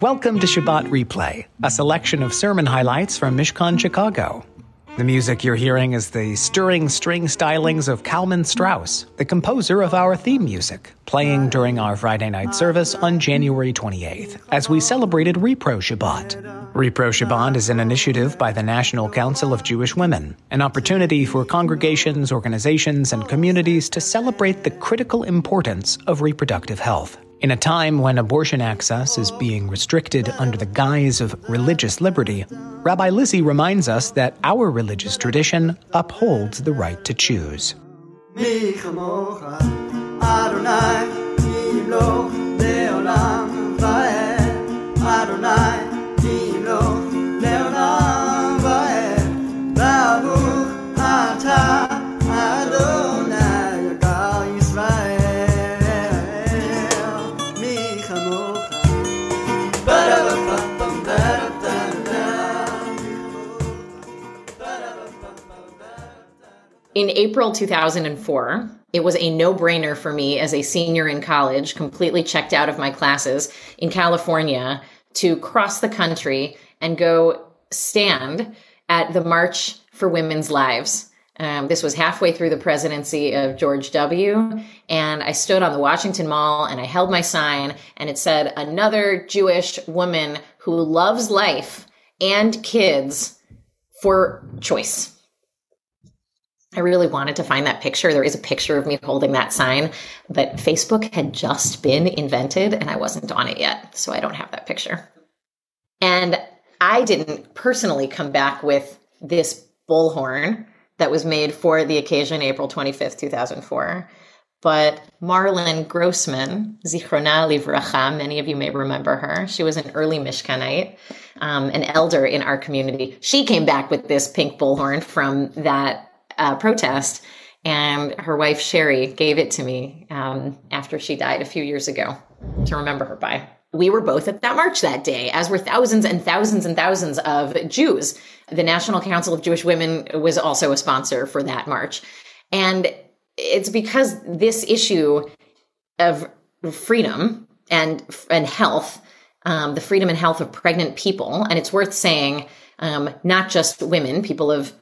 Welcome to Shabbat Replay, a selection of sermon highlights from Mishkan Chicago. The music you're hearing is the stirring string stylings of Kalman Strauss, the composer of our theme music, playing during our Friday night service on January 28th, as we celebrated Repro Shabbat. Repro Shabbat is an initiative by the National Council of Jewish Women, an opportunity for congregations, organizations, and communities to celebrate the critical importance of reproductive health. In a time when abortion access is being restricted under the guise of religious liberty, Rabbi Lizzie reminds us that our religious tradition upholds the right to choose. In April 2004, it was a no brainer for me as a senior in college, completely checked out of my classes in California, to cross the country and go stand at the March for Women's Lives. Um, this was halfway through the presidency of George W. And I stood on the Washington Mall and I held my sign, and it said, Another Jewish woman who loves life and kids for choice. I really wanted to find that picture. There is a picture of me holding that sign, but Facebook had just been invented and I wasn't on it yet. So I don't have that picture. And I didn't personally come back with this bullhorn that was made for the occasion, April 25th, 2004. But Marlon Grossman, Zichrona Livracha, many of you may remember her. She was an early Mishkanite, um, an elder in our community. She came back with this pink bullhorn from that uh, protest. And her wife, Sherry, gave it to me um, after she died a few years ago to remember her by. We were both at that march that day, as were thousands and thousands and thousands of Jews. The National Council of Jewish Women was also a sponsor for that march. And it's because this issue of freedom and, and health, um, the freedom and health of pregnant people, and it's worth saying, um, not just women, people of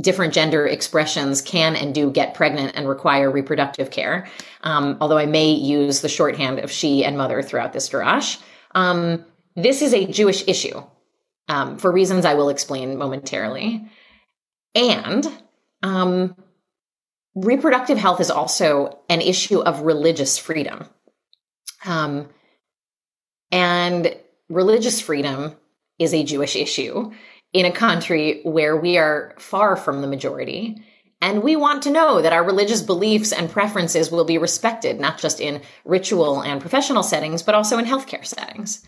different gender expressions can and do get pregnant and require reproductive care. Um, although I may use the shorthand of she and mother throughout this darash. Um, this is a Jewish issue um, for reasons I will explain momentarily. And um, reproductive health is also an issue of religious freedom. Um, and religious freedom is a Jewish issue in a country where we are far from the majority. And we want to know that our religious beliefs and preferences will be respected, not just in ritual and professional settings, but also in healthcare settings.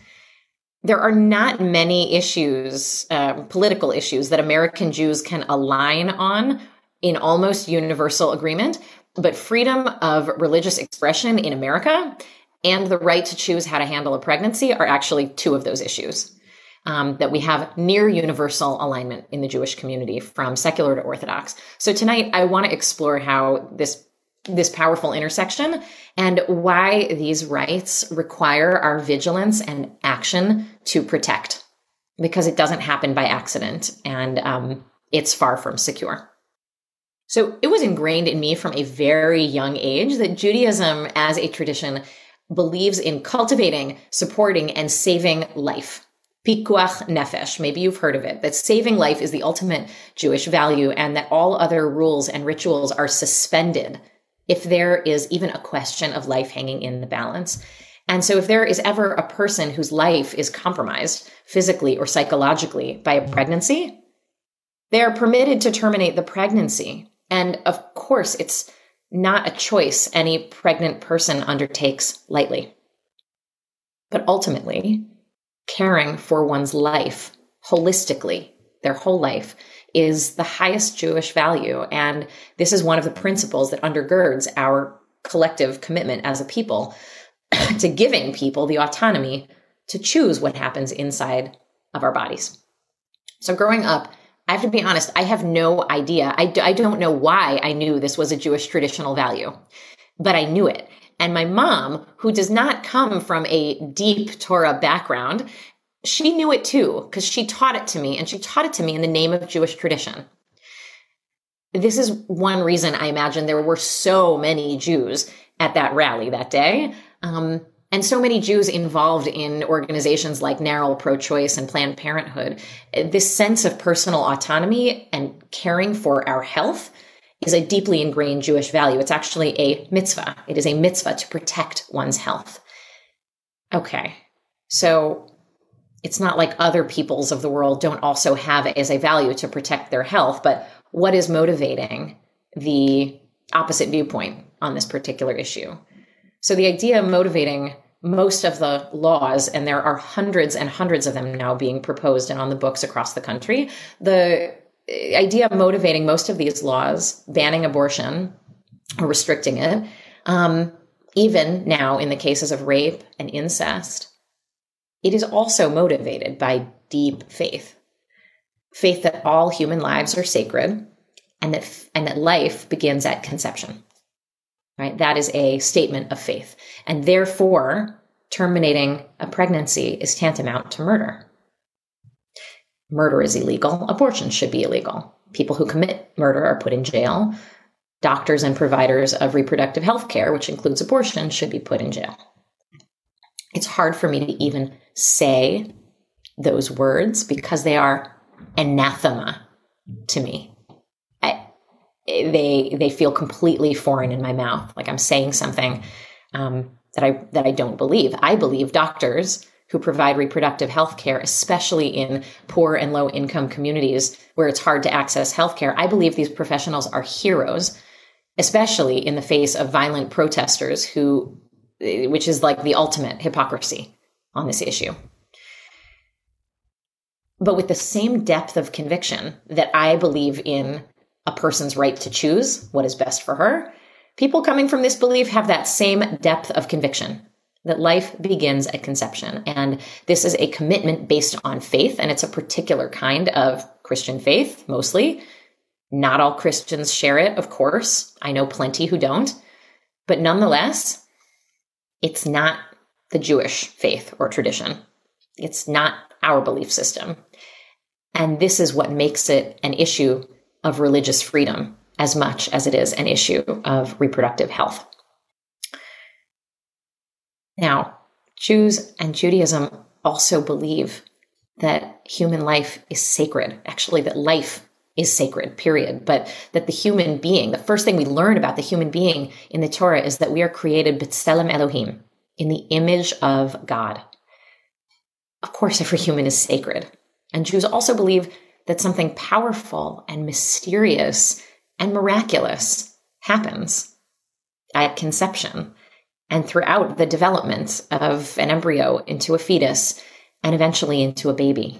There are not many issues, uh, political issues, that American Jews can align on in almost universal agreement, but freedom of religious expression in America and the right to choose how to handle a pregnancy are actually two of those issues um, that we have near universal alignment in the Jewish community from secular to Orthodox. So tonight, I want to explore how this this powerful intersection and why these rights require our vigilance and action to protect because it doesn't happen by accident and um, it's far from secure. So it was ingrained in me from a very young age that Judaism as a tradition believes in cultivating, supporting, and saving life. Pikuach nefesh, maybe you've heard of it, that saving life is the ultimate Jewish value and that all other rules and rituals are suspended if there is even a question of life hanging in the balance. And so if there is ever a person whose life is compromised physically or psychologically by a pregnancy, they are permitted to terminate the pregnancy. And of course, it's not a choice any pregnant person undertakes lightly. But ultimately, caring for one's life holistically, their whole life, is the highest Jewish value. And this is one of the principles that undergirds our collective commitment as a people to giving people the autonomy to choose what happens inside of our bodies. So growing up, I have to be honest, I have no idea. I, I don't know why I knew this was a Jewish traditional value, but I knew it. And my mom, who does not come from a deep Torah background, she knew it too because she taught it to me and she taught it to me in the name of Jewish tradition. This is one reason I imagine there were so many Jews at that rally that day. Um, and so many Jews involved in organizations like NARAL, Pro Choice, and Planned Parenthood. This sense of personal autonomy and caring for our health is a deeply ingrained Jewish value. It's actually a mitzvah. It is a mitzvah to protect one's health. Okay. So it's not like other peoples of the world don't also have it as a value to protect their health, but what is motivating the opposite viewpoint on this particular issue? So the idea of motivating most of the laws, and there are hundreds and hundreds of them now being proposed and on the books across the country, the idea of motivating most of these laws, banning abortion or restricting it, um, even now in the cases of rape and incest, it is also motivated by deep faith. Faith that all human lives are sacred and that, and that life begins at conception. Right? That is a statement of faith. And therefore, terminating a pregnancy is tantamount to murder murder is illegal, abortion should be illegal. People who commit murder are put in jail. Doctors and providers of reproductive health care, which includes abortion, should be put in jail. It's hard for me to even say those words because they are anathema to me. I, they they feel completely foreign in my mouth, like I'm saying something um, that I that I don't believe. I believe doctors who provide reproductive health care, especially in poor and low income communities where it's hard to access health care. I believe these professionals are heroes, especially in the face of violent protesters who, eh, which is like the ultimate hypocrisy on this issue. But with the same depth of conviction that I believe in a person's right to choose what is best for her, people coming from this belief have that same depth of conviction that life begins at conception. And this is a commitment based on faith, and it's a particular kind of Christian faith, mostly. Not all Christians share it, of course. I know plenty who don't. But nonetheless, it's not the Jewish faith or tradition. It's not our belief system. And this is what makes it an issue of religious freedom as much as it is an issue of reproductive health. Now, Jews and Judaism also believe that human life is sacred, actually, that life is sacred, period. But that the human being, the first thing we learn about the human being in the Torah is that we are created b'tselem Elohim, in the image of God. Of course, every human is sacred. And Jews also believe that something powerful and mysterious and miraculous happens at conception and throughout the development of an embryo into a fetus and eventually into a baby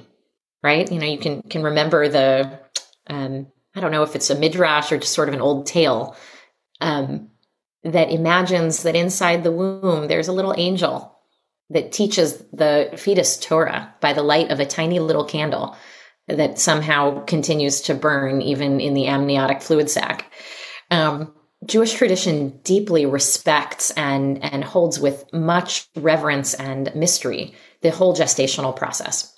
right? You know you can can remember the um, i don't know if it's a midrash or just sort of an old tale um, that imagines that inside the womb there's a little angel that teaches the fetus torah by the light of a tiny little candle that somehow continues to burn even in the amniotic fluid sac. Um, Jewish tradition deeply respects and, and holds with much reverence and mystery the whole gestational process.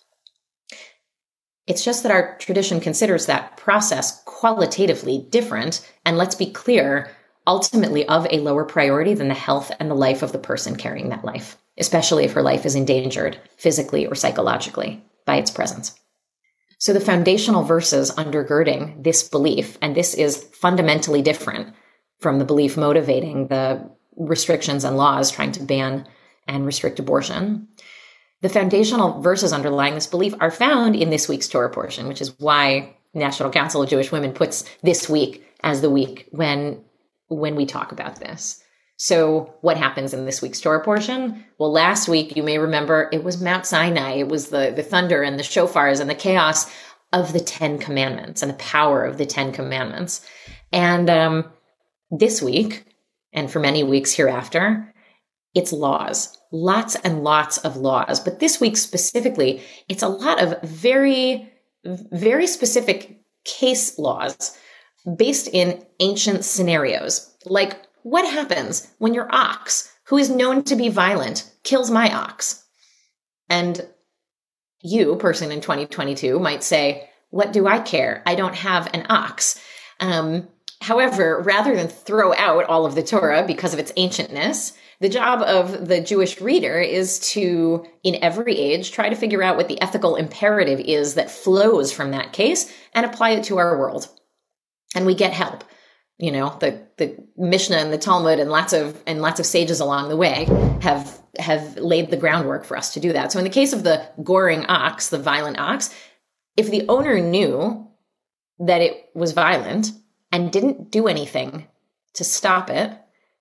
It's just that our tradition considers that process qualitatively different, and let's be clear, ultimately of a lower priority than the health and the life of the person carrying that life, especially if her life is endangered physically or psychologically by its presence. So, the foundational verses undergirding this belief, and this is fundamentally different from the belief motivating the restrictions and laws trying to ban and restrict abortion. The foundational verses underlying this belief are found in this week's Torah portion, which is why National Council of Jewish Women puts this week as the week when when we talk about this. So, what happens in this week's Torah portion? Well, last week you may remember it was Mount Sinai. It was the the thunder and the shofars and the chaos of the Ten Commandments and the power of the Ten Commandments. And um, this week, and for many weeks hereafter, it's laws. Lots and lots of laws. But this week specifically, it's a lot of very, very specific case laws based in ancient scenarios. Like, what happens when your ox, who is known to be violent, kills my ox? And you, person in 2022, might say, What do I care? I don't have an ox. Um, however, rather than throw out all of the Torah because of its ancientness, the job of the Jewish reader is to, in every age, try to figure out what the ethical imperative is that flows from that case and apply it to our world. And we get help. You know, the, the Mishnah and the Talmud and lots of and lots of sages along the way have have laid the groundwork for us to do that. So in the case of the goring ox, the violent ox, if the owner knew that it was violent and didn't do anything to stop it,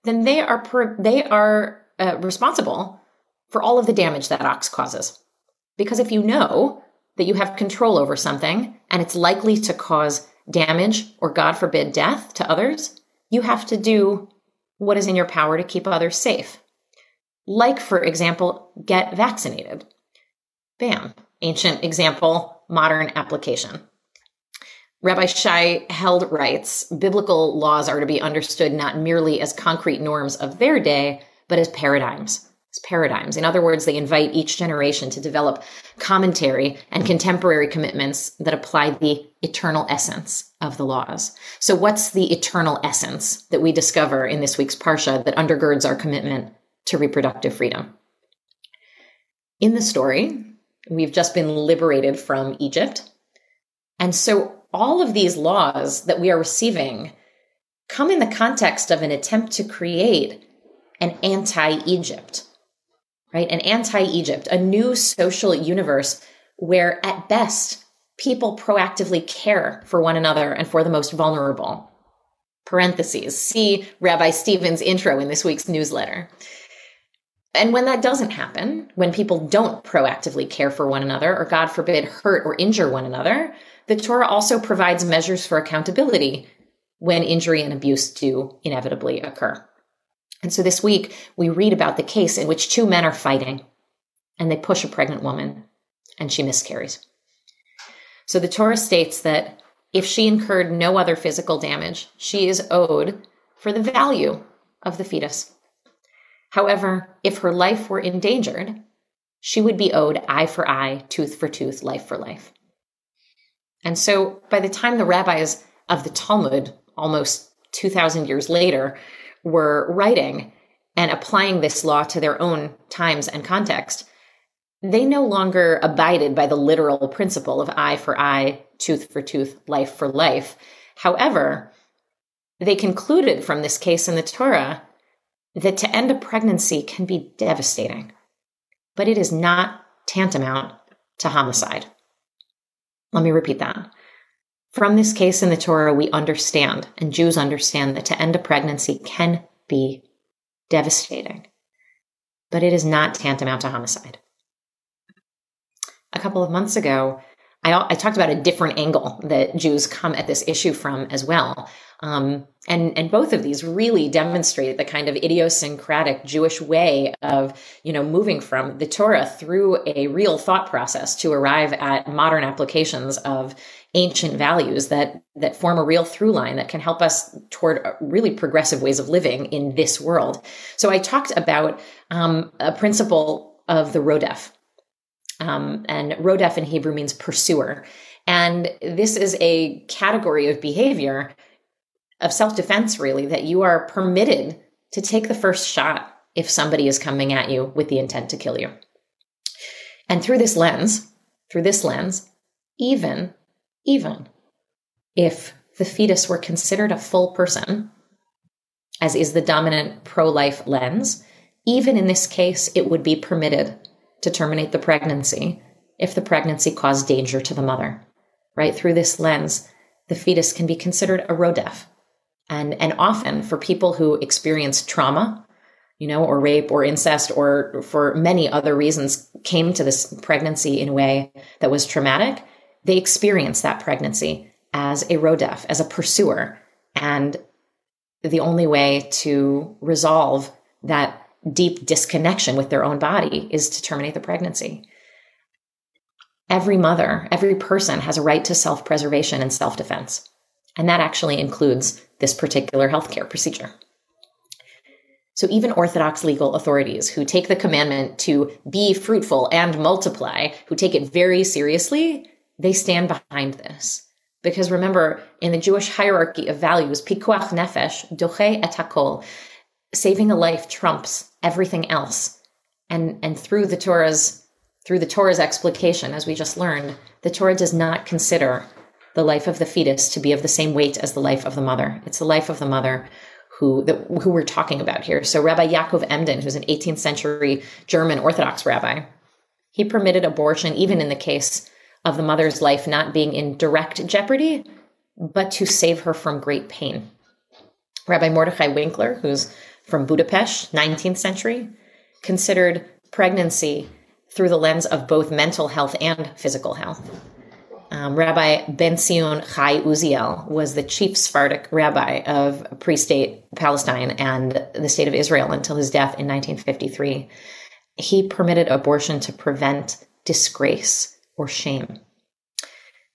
then they are per, they are uh, responsible for all of the damage that ox causes. Because if you know that you have control over something and it's likely to cause damage or God forbid death to others, you have to do what is in your power to keep others safe. Like, for example, get vaccinated. Bam. Ancient example, modern application. Rabbi Shai Held writes Biblical laws are to be understood not merely as concrete norms of their day, but as paradigms. As paradigms. In other words, they invite each generation to develop commentary and contemporary commitments that apply the eternal essence of the laws. So, what's the eternal essence that we discover in this week's Parsha that undergirds our commitment to reproductive freedom? In the story, we've just been liberated from Egypt. And so all of these laws that we are receiving come in the context of an attempt to create an anti Egypt, right? An anti Egypt, a new social universe where at best people proactively care for one another and for the most vulnerable. Parentheses, see Rabbi Stevens' intro in this week's newsletter. And when that doesn't happen, when people don't proactively care for one another, or God forbid, hurt or injure one another, the Torah also provides measures for accountability when injury and abuse do inevitably occur. And so this week, we read about the case in which two men are fighting and they push a pregnant woman and she miscarries. So the Torah states that if she incurred no other physical damage, she is owed for the value of the fetus. However, if her life were endangered, she would be owed eye for eye, tooth for tooth, life for life. And so by the time the rabbis of the Talmud, almost 2,000 years later, were writing and applying this law to their own times and context, they no longer abided by the literal principle of eye for eye, tooth for tooth, life for life. However, they concluded from this case in the Torah that to end a pregnancy can be devastating, but it is not tantamount to homicide. Let me repeat that. From this case in the Torah, we understand, and Jews understand, that to end a pregnancy can be devastating, but it is not tantamount to homicide. A couple of months ago, I, I talked about a different angle that Jews come at this issue from as well. Um, and and both of these really demonstrate the kind of idiosyncratic Jewish way of you know moving from the Torah through a real thought process to arrive at modern applications of ancient values that that form a real through line that can help us toward really progressive ways of living in this world. So I talked about um, a principle of the rodef, um, and rodef in Hebrew means pursuer, and this is a category of behavior of self defense, really, that you are permitted to take the first shot if somebody is coming at you with the intent to kill you. And through this lens, through this lens, even, even if the fetus were considered a full person, as is the dominant pro life lens, even in this case, it would be permitted to terminate the pregnancy if the pregnancy caused danger to the mother. Right through this lens, the fetus can be considered a rodef, and, and often for people who experience trauma, you know, or rape or incest or for many other reasons came to this pregnancy in a way that was traumatic, they experience that pregnancy as a rodef, as a pursuer. And the only way to resolve that deep disconnection with their own body is to terminate the pregnancy. every mother, every person has a right to self preservation and self defense. And that actually includes this particular healthcare procedure. So even Orthodox legal authorities who take the commandment to be fruitful and multiply, who take it very seriously, they stand behind this. Because remember, in the Jewish hierarchy of values, pikuach nefesh, doche et hakol, saving a life trumps everything else. And, and through the Torah's through the Torah's explication, as we just learned, the Torah does not consider the life of the fetus to be of the same weight as the life of the mother. It's the life of the mother who the, who we're talking about here. So Rabbi Yaakov Emden, who's an 18th century German Orthodox rabbi, he permitted abortion even in the case of the mother's life not being in direct jeopardy, but to save her from great pain. Rabbi Mordechai Winkler, who's from Budapest, 19th century, considered pregnancy through the lens of both mental health and physical health. Um, rabbi Ben Zion Chai Uziel was the chief Sephardic rabbi of pre state Palestine and the state of Israel until his death in 1953. He permitted abortion to prevent disgrace or shame.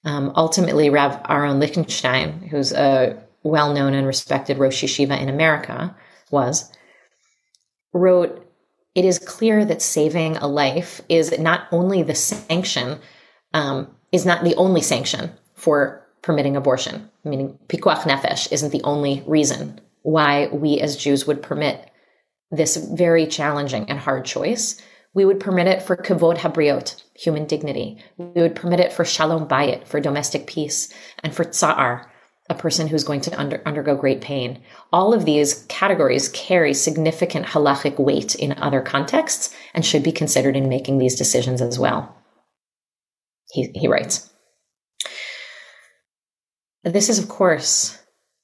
Um, ultimately, Rav Aaron Lichtenstein, who's a well known and respected Rosh Yeshiva in America, was, wrote it is clear that saving a life is not only the sanction, um, is not the only sanction for permitting abortion. Meaning, pikuach nefesh isn't the only reason why we as Jews would permit this very challenging and hard choice. We would permit it for kavod habriot, human dignity. We would permit it for shalom bayit, for domestic peace, and for tsa'ar, a person who's going to under, undergo great pain. All of these categories carry significant halachic weight in other contexts and should be considered in making these decisions as well. He, he writes This is, of course,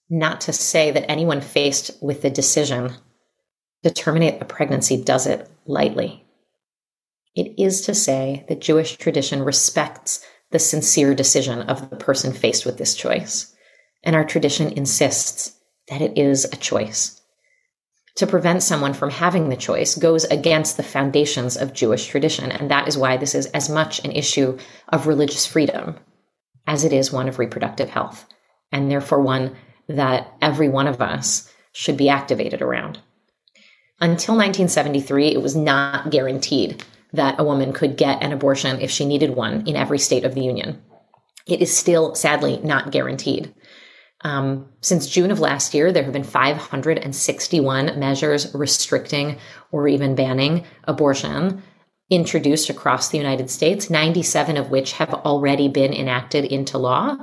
not to say that anyone faced with the decision to terminate a pregnancy does it lightly. It is to say that Jewish tradition respects the sincere decision of the person faced with this choice and our tradition insists that it is a choice. To prevent someone from having the choice goes against the foundations of Jewish tradition, and that is why this is as much an issue of religious freedom as it is one of reproductive health, and therefore one that every one of us should be activated around. Until 1973, it was not guaranteed that a woman could get an abortion if she needed one in every state of the Union. It is still, sadly, not guaranteed. Um, since June of last year, there have been 561 measures restricting or even banning abortion introduced across the United States, 97 of which have already been enacted into law.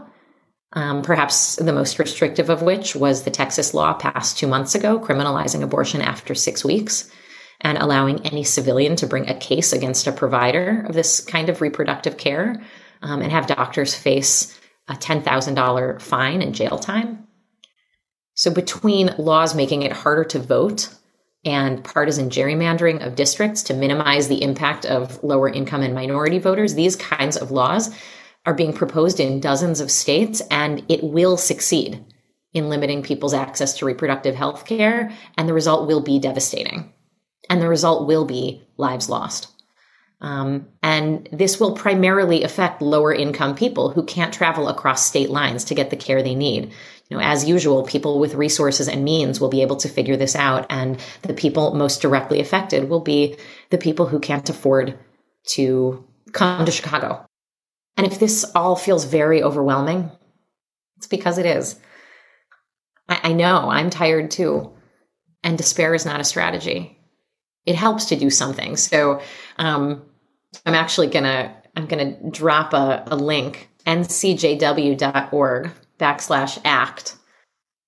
Um, perhaps the most restrictive of which was the Texas law passed two months ago, criminalizing abortion after six weeks and allowing any civilian to bring a case against a provider of this kind of reproductive care um, and have doctors face a $10,000 fine and jail time. So, between laws making it harder to vote and partisan gerrymandering of districts to minimize the impact of lower income and minority voters, these kinds of laws are being proposed in dozens of states, and it will succeed in limiting people's access to reproductive health care. And the result will be devastating. And the result will be lives lost. Um, and this will primarily affect lower income people who can't travel across state lines to get the care they need. You know, as usual, people with resources and means will be able to figure this out, and the people most directly affected will be the people who can't afford to come to Chicago. And if this all feels very overwhelming, it's because it is. I, I know I'm tired too, and despair is not a strategy. It helps to do something. So, um, I'm actually gonna I'm gonna drop a, a link ncjw.org backslash act.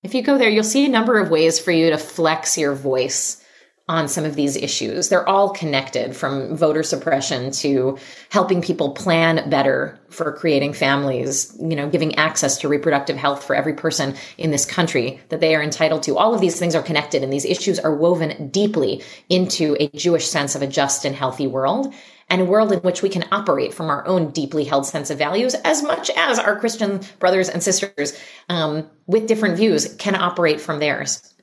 If you go there, you'll see a number of ways for you to flex your voice on some of these issues. They're all connected from voter suppression to helping people plan better for creating families, you know, giving access to reproductive health for every person in this country that they are entitled to. All of these things are connected and these issues are woven deeply into a Jewish sense of a just and healthy world and a world in which we can operate from our own deeply held sense of values as much as our Christian brothers and sisters um, with different views can operate from theirs.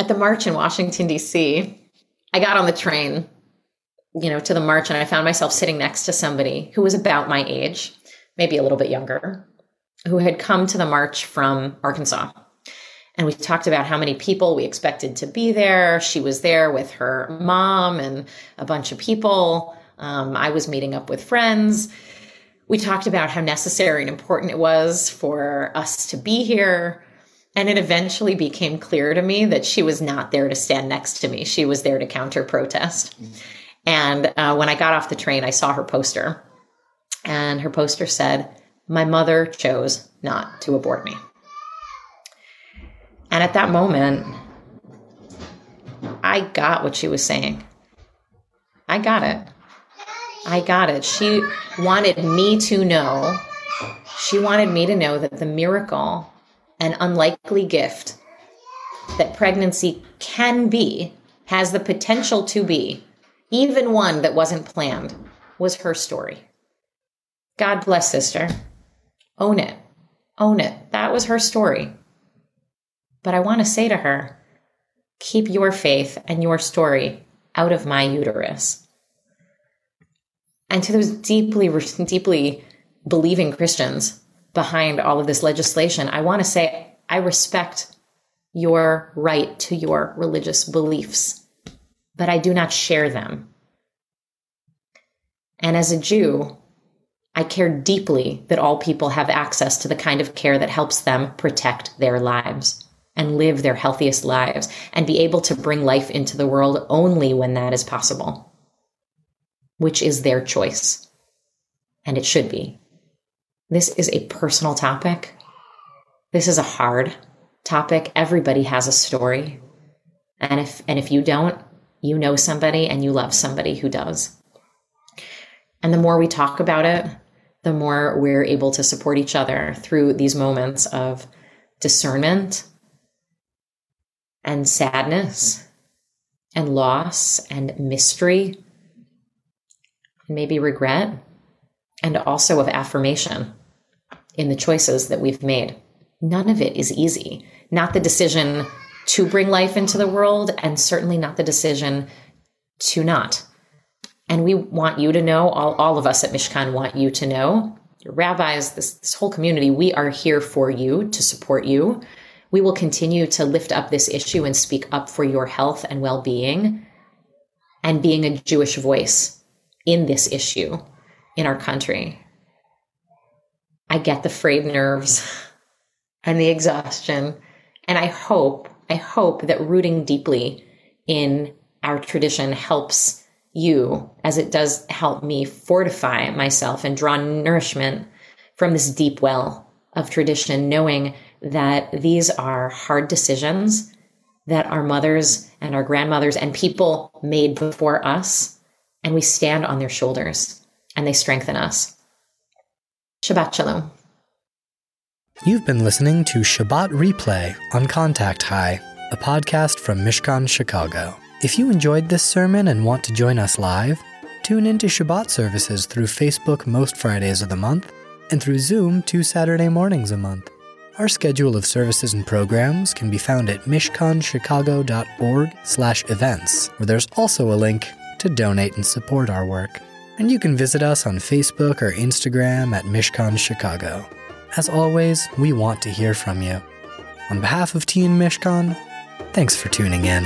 At the march in Washington, D.C., I got on the train you know, to the march and I found myself sitting next to somebody who was about my age, maybe a little bit younger, who had come to the march from Arkansas. And we talked about how many people we expected to be there. She was there with her mom and a bunch of people. Um, I was meeting up with friends. We talked about how necessary and important it was for us to be here. And it eventually became clear to me that she was not there to stand next to me. She was there to counter protest. And uh, when I got off the train, I saw her poster. And her poster said, My mother chose not to abort me. And at that moment, I got what she was saying. I got it. I got it. She wanted me to know, she wanted me to know that the miracle and unlikely gift that pregnancy can be, has the potential to be, even one that wasn't planned, was her story. God bless sister. Own it. Own it. That was her story. But I want to say to her, keep your faith and your story out of my uterus. And to those deeply, deeply believing Christians behind all of this legislation, I want to say I respect your right to your religious beliefs, but I do not share them. And as a Jew, I care deeply that all people have access to the kind of care that helps them protect their lives and live their healthiest lives and be able to bring life into the world only when that is possible, which is their choice. And it should be. This is a personal topic. This is a hard topic. Everybody has a story. And if and if you don't, you know somebody and you love somebody who does. And the more we talk about it, the more we're able to support each other through these moments of discernment and sadness and loss and mystery maybe regret and also of affirmation in the choices that we've made. None of it is easy. Not the decision to bring life into the world, and certainly not the decision to not. And we want you to know, all, all of us at Mishkan want you to know, your rabbis, this, this whole community, we are here for you to support you. We will continue to lift up this issue and speak up for your health and well being and being a Jewish voice in this issue in our country. I get the frayed nerves and the exhaustion. And I hope, I hope that rooting deeply in our tradition helps you as it does help me fortify myself and draw nourishment from this deep well of tradition, knowing that these are hard decisions that our mothers and our grandmothers and people made before us, and we stand on their shoulders and they strengthen us. Shabbat Shalom. You've been listening to Shabbat Replay on Contact High, a podcast from Mishkan Chicago. If you enjoyed this sermon and want to join us live, tune into Shabbat services through Facebook most Fridays of the month and through Zoom two Saturday mornings a month. Our schedule of services and programs can be found at mishkanchicago.org/events, where there's also a link to donate and support our work. And you can visit us on Facebook or Instagram at Mishkan Chicago. As always, we want to hear from you. On behalf of Team Mishkan, thanks for tuning in.